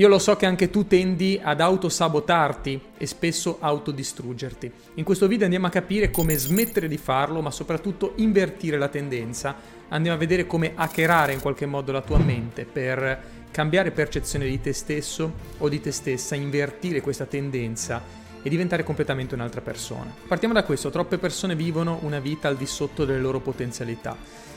Io lo so che anche tu tendi ad autosabotarti e spesso autodistruggerti. In questo video andiamo a capire come smettere di farlo, ma soprattutto invertire la tendenza. Andiamo a vedere come hackerare in qualche modo la tua mente per cambiare percezione di te stesso o di te stessa, invertire questa tendenza e diventare completamente un'altra persona. Partiamo da questo, troppe persone vivono una vita al di sotto delle loro potenzialità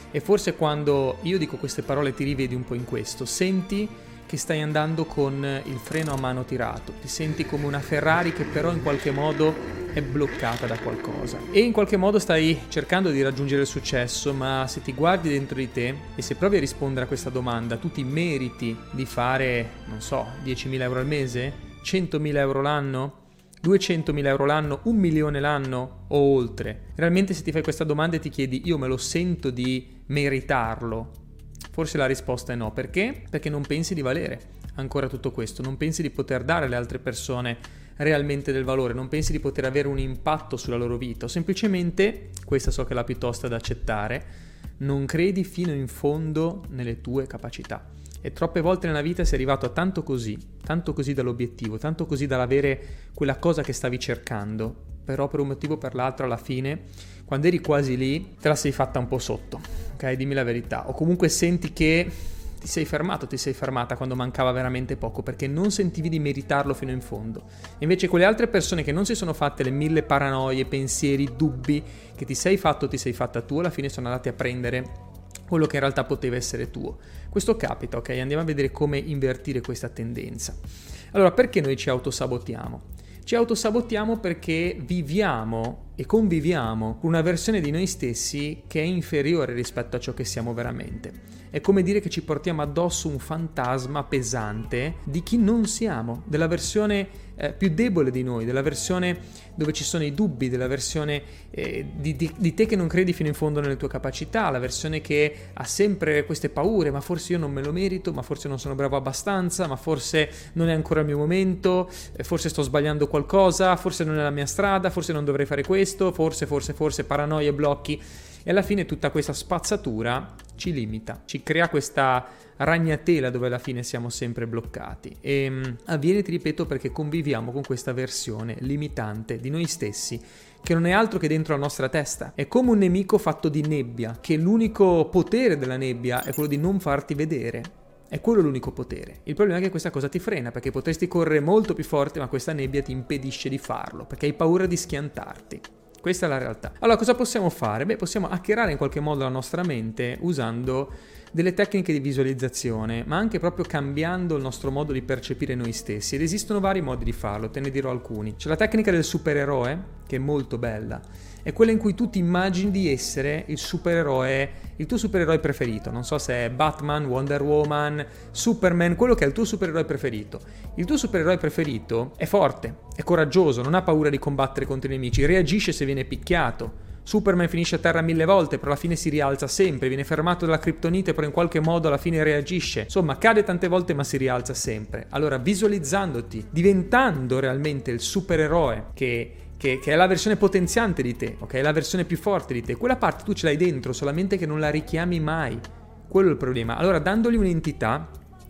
e forse quando io dico queste parole ti rivedi un po' in questo, senti che stai andando con il freno a mano tirato, ti senti come una Ferrari che però in qualche modo è bloccata da qualcosa e in qualche modo stai cercando di raggiungere il successo, ma se ti guardi dentro di te e se provi a rispondere a questa domanda, tu ti meriti di fare, non so, 10.000 euro al mese? 100.000 euro l'anno? 200.000 euro l'anno, un milione l'anno o oltre? Realmente se ti fai questa domanda e ti chiedi io me lo sento di meritarlo, Forse la risposta è no. Perché? Perché non pensi di valere ancora tutto questo, non pensi di poter dare alle altre persone realmente del valore, non pensi di poter avere un impatto sulla loro vita o semplicemente, questa so che è la più tosta da accettare, non credi fino in fondo nelle tue capacità. E troppe volte nella vita sei arrivato a tanto così, tanto così dall'obiettivo, tanto così dall'avere quella cosa che stavi cercando, però per un motivo o per l'altro alla fine, quando eri quasi lì, te la sei fatta un po' sotto ok? Dimmi la verità. O comunque senti che ti sei fermato, ti sei fermata quando mancava veramente poco perché non sentivi di meritarlo fino in fondo. Invece quelle altre persone che non si sono fatte le mille paranoie, pensieri, dubbi che ti sei fatto, ti sei fatta tu, alla fine sono andati a prendere quello che in realtà poteva essere tuo. Questo capita, ok? Andiamo a vedere come invertire questa tendenza. Allora, perché noi ci autosabotiamo? Ci autosabotiamo perché viviamo e conviviamo con una versione di noi stessi che è inferiore rispetto a ciò che siamo veramente. È come dire che ci portiamo addosso un fantasma pesante di chi non siamo, della versione eh, più debole di noi, della versione dove ci sono i dubbi, della versione eh, di, di, di, te che non credi fino in fondo nelle tue capacità, la versione che ha sempre queste paure, ma forse io non me lo merito, ma forse non sono bravo abbastanza, ma forse non è ancora il mio momento, eh, forse sto sbagliando qualcosa, forse non è la mia strada, forse non dovrei fare questo, forse, forse, forse, paranoie, blocchi. E alla fine tutta questa spazzatura ci limita, ci crea questa ragnatela dove alla fine siamo sempre bloccati. E um, avviene, ti ripeto, perché conviviamo con questa versione limitante di noi stessi che non è altro che dentro la nostra testa. È come un nemico fatto di nebbia, che l'unico potere della nebbia è quello di non farti vedere. È quello l'unico potere. Il problema è che questa cosa ti frena, perché potresti correre molto più forte, ma questa nebbia ti impedisce di farlo, perché hai paura di schiantarti. Questa è la realtà. Allora, cosa possiamo fare? Beh, possiamo hackerare in qualche modo la nostra mente usando delle tecniche di visualizzazione, ma anche proprio cambiando il nostro modo di percepire noi stessi. Ed esistono vari modi di farlo, te ne dirò alcuni. C'è la tecnica del supereroe, che è molto bella è quella in cui tu ti immagini di essere il supereroe, il tuo supereroe preferito. Non so se è Batman, Wonder Woman, Superman, quello che è il tuo supereroe preferito. Il tuo supereroe preferito è forte, è coraggioso, non ha paura di combattere contro i nemici, reagisce se viene picchiato. Superman finisce a terra mille volte, però alla fine si rialza sempre, viene fermato dalla criptonite, però in qualche modo alla fine reagisce. Insomma, cade tante volte ma si rialza sempre. Allora, visualizzandoti, diventando realmente il supereroe che che, che, è la versione potenziante di te, ok? La versione più forte di te. Quella parte tu ce l'hai dentro, solamente che non la richiami mai. Quello è il problema. Allora, dandogli un'entità,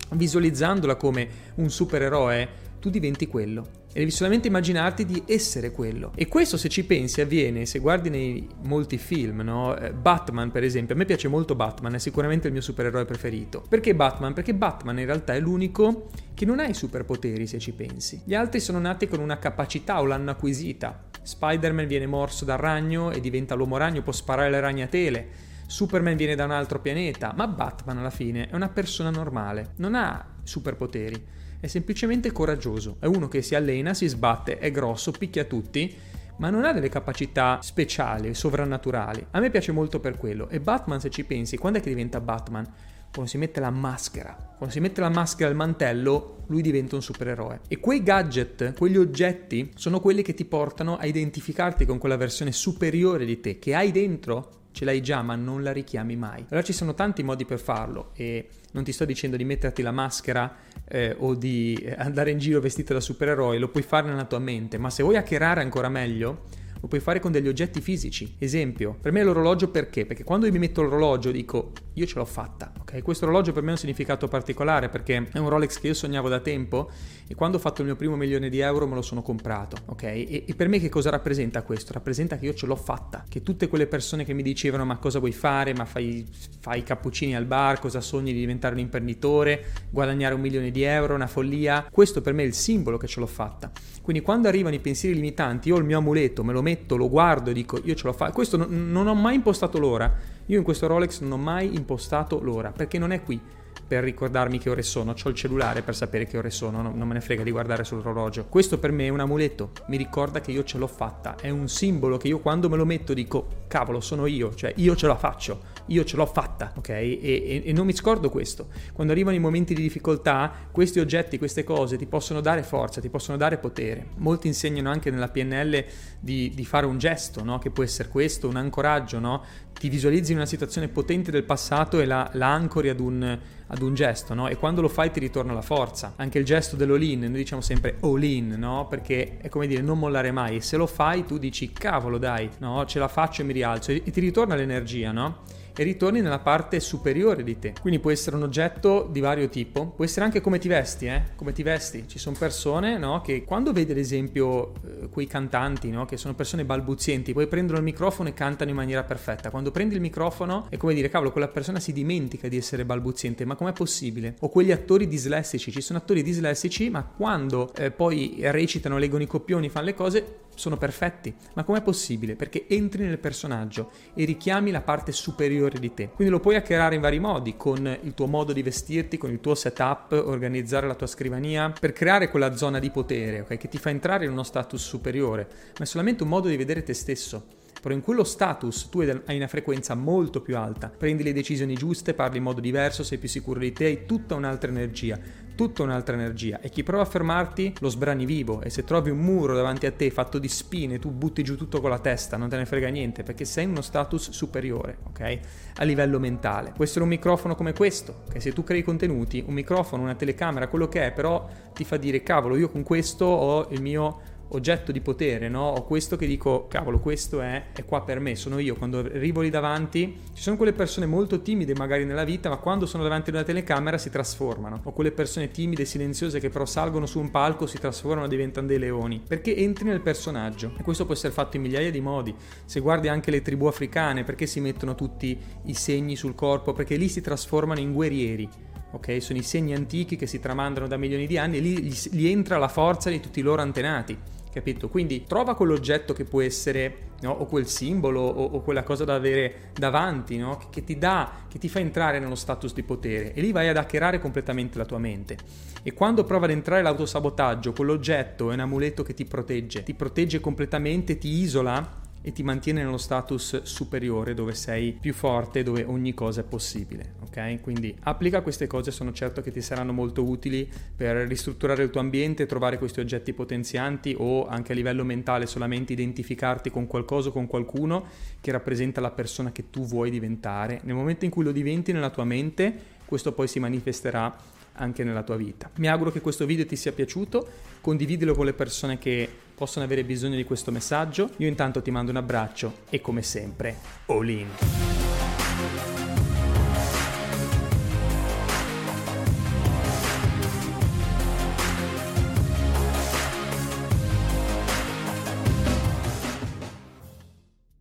visualizzandola come un supereroe, tu diventi quello. E devi solamente immaginarti di essere quello. E questo, se ci pensi, avviene se guardi nei molti film, no? Eh, Batman, per esempio. A me piace molto Batman, è sicuramente il mio supereroe preferito. Perché Batman? Perché Batman in realtà è l'unico che non ha i superpoteri, se ci pensi. Gli altri sono nati con una capacità o l'hanno acquisita. Spider-Man viene morso dal ragno e diventa l'uomo ragno, può sparare le ragnatele. Superman viene da un altro pianeta, ma Batman alla fine è una persona normale, non ha superpoteri è semplicemente coraggioso. È uno che si allena, si sbatte, è grosso, picchia tutti, ma non ha delle capacità speciali, sovrannaturali. A me piace molto per quello. E Batman, se ci pensi, quando è che diventa Batman? Quando si mette la maschera. Quando si mette la maschera al mantello, lui diventa un supereroe. E quei gadget, quegli oggetti, sono quelli che ti portano a identificarti con quella versione superiore di te che hai dentro ce l'hai già ma non la richiami mai. Allora ci sono tanti modi per farlo e non ti sto dicendo di metterti la maschera eh, o di andare in giro vestito da supereroe, lo puoi fare nella tua mente, ma se vuoi hackerare ancora meglio, lo puoi fare con degli oggetti fisici. Esempio, per me l'orologio perché? Perché quando io mi metto l'orologio dico io ce l'ho fatta, ok? Questo orologio per me ha un significato particolare perché è un Rolex che io sognavo da tempo e quando ho fatto il mio primo milione di euro me lo sono comprato, ok? E, e per me che cosa rappresenta questo? Rappresenta che io ce l'ho fatta, che tutte quelle persone che mi dicevano ma cosa vuoi fare, ma fai, fai i cappuccini al bar, cosa sogni di diventare un imprenditore, guadagnare un milione di euro, una follia, questo per me è il simbolo che ce l'ho fatta. Quindi quando arrivano i pensieri limitanti, io ho il mio amuleto, me lo metto, lo guardo e dico io ce l'ho fatta. Questo non, non ho mai impostato l'ora. Io in questo Rolex non ho mai impostato l'ora perché non è qui per ricordarmi che ore sono, ho il cellulare per sapere che ore sono, non, non me ne frega di guardare sull'orologio. Questo per me è un amuleto, mi ricorda che io ce l'ho fatta, è un simbolo che io quando me lo metto dico cavolo sono io, cioè io ce la faccio io ce l'ho fatta, ok? E, e, e, non mi scordo questo. Quando arrivano i momenti di difficoltà, questi oggetti, queste cose ti possono dare forza, ti possono dare potere. Molti insegnano anche nella PNL di, di fare un gesto, no? Che può essere questo, un ancoraggio, no? Ti visualizzi in una situazione potente del passato e la, la ancori ad un, ad un gesto, no? E quando lo fai ti ritorna la forza. Anche il gesto dell'all-in, noi diciamo sempre all-in, no? Perché è come dire non mollare mai. E se lo fai tu dici cavolo dai, no? Ce la faccio e mi rialzo. E, e ti ritorna l'energia, no? E ritorni nella parte superiore di te. Quindi può essere un oggetto di vario tipo, può essere anche come ti vesti, eh? come ti vesti. Ci sono persone no, che quando vedi ad esempio eh, quei cantanti, no, che sono persone balbuzienti, poi prendono il microfono e cantano in maniera perfetta. Quando prendi il microfono è come dire, cavolo, quella persona si dimentica di essere balbuziente, ma com'è possibile? O quegli attori dislessici, ci sono attori dislessici, ma quando eh, poi recitano, leggono i copioni, fanno le cose, sono perfetti. Ma com'è possibile? Perché entri nel personaggio e richiami la parte superiore di te. Quindi lo puoi hackerare in vari modi, con il tuo modo di vestirti, con il tuo setup, organizzare la tua scrivania, per creare quella zona di potere, okay? che ti fa entrare in uno status superiore, ma è solamente un modo di vedere te stesso però in quello status tu hai una frequenza molto più alta, prendi le decisioni giuste, parli in modo diverso, sei più sicuro di te, hai tutta un'altra energia tutta un'altra energia. E chi prova a fermarti lo sbrani vivo. E se trovi un muro davanti a te fatto di spine tu butti giù tutto con la testa, non te ne frega niente perché sei in uno status superiore, ok? A livello mentale. Può essere un microfono come questo, che se tu crei contenuti, un microfono, una telecamera, quello che è, però ti fa dire cavolo, io con questo ho il mio oggetto di potere, no? Ho questo che dico, cavolo, questo è, è qua per me, sono io. Quando arrivo lì davanti, ci sono quelle persone molto timide magari nella vita, ma quando sono davanti ad una telecamera si trasformano. O quelle persone timide silenziose che però salgono su un palco, si trasformano e diventano dei leoni. Perché entri nel personaggio. E questo può essere fatto in migliaia di modi. Se guardi anche le tribù africane, perché si mettono tutti i segni sul corpo? Perché lì si trasformano in guerrieri. Ok, sono i segni antichi che si tramandano da milioni di anni e lì gli, gli entra la forza di tutti i loro antenati capito? Quindi trova quell'oggetto che può essere, no? o quel simbolo, o, o, quella cosa da avere davanti, no? che, che, ti dà, che ti fa entrare nello status di potere, e lì vai ad hackerare completamente la tua mente. E quando prova ad entrare l'autosabotaggio, quell'oggetto è un amuleto che ti protegge, ti protegge completamente, ti isola e ti mantiene nello status superiore dove sei più forte, dove ogni cosa è possibile, ok? Quindi applica queste cose, sono certo che ti saranno molto utili per ristrutturare il tuo ambiente, trovare questi oggetti potenzianti o anche a livello mentale solamente identificarti con qualcosa o con qualcuno che rappresenta la persona che tu vuoi diventare. Nel momento in cui lo diventi nella tua mente, questo poi si manifesterà anche nella tua vita. Mi auguro che questo video ti sia piaciuto, condividilo con le persone che possono avere bisogno di questo messaggio. Io intanto ti mando un abbraccio e come sempre, all in.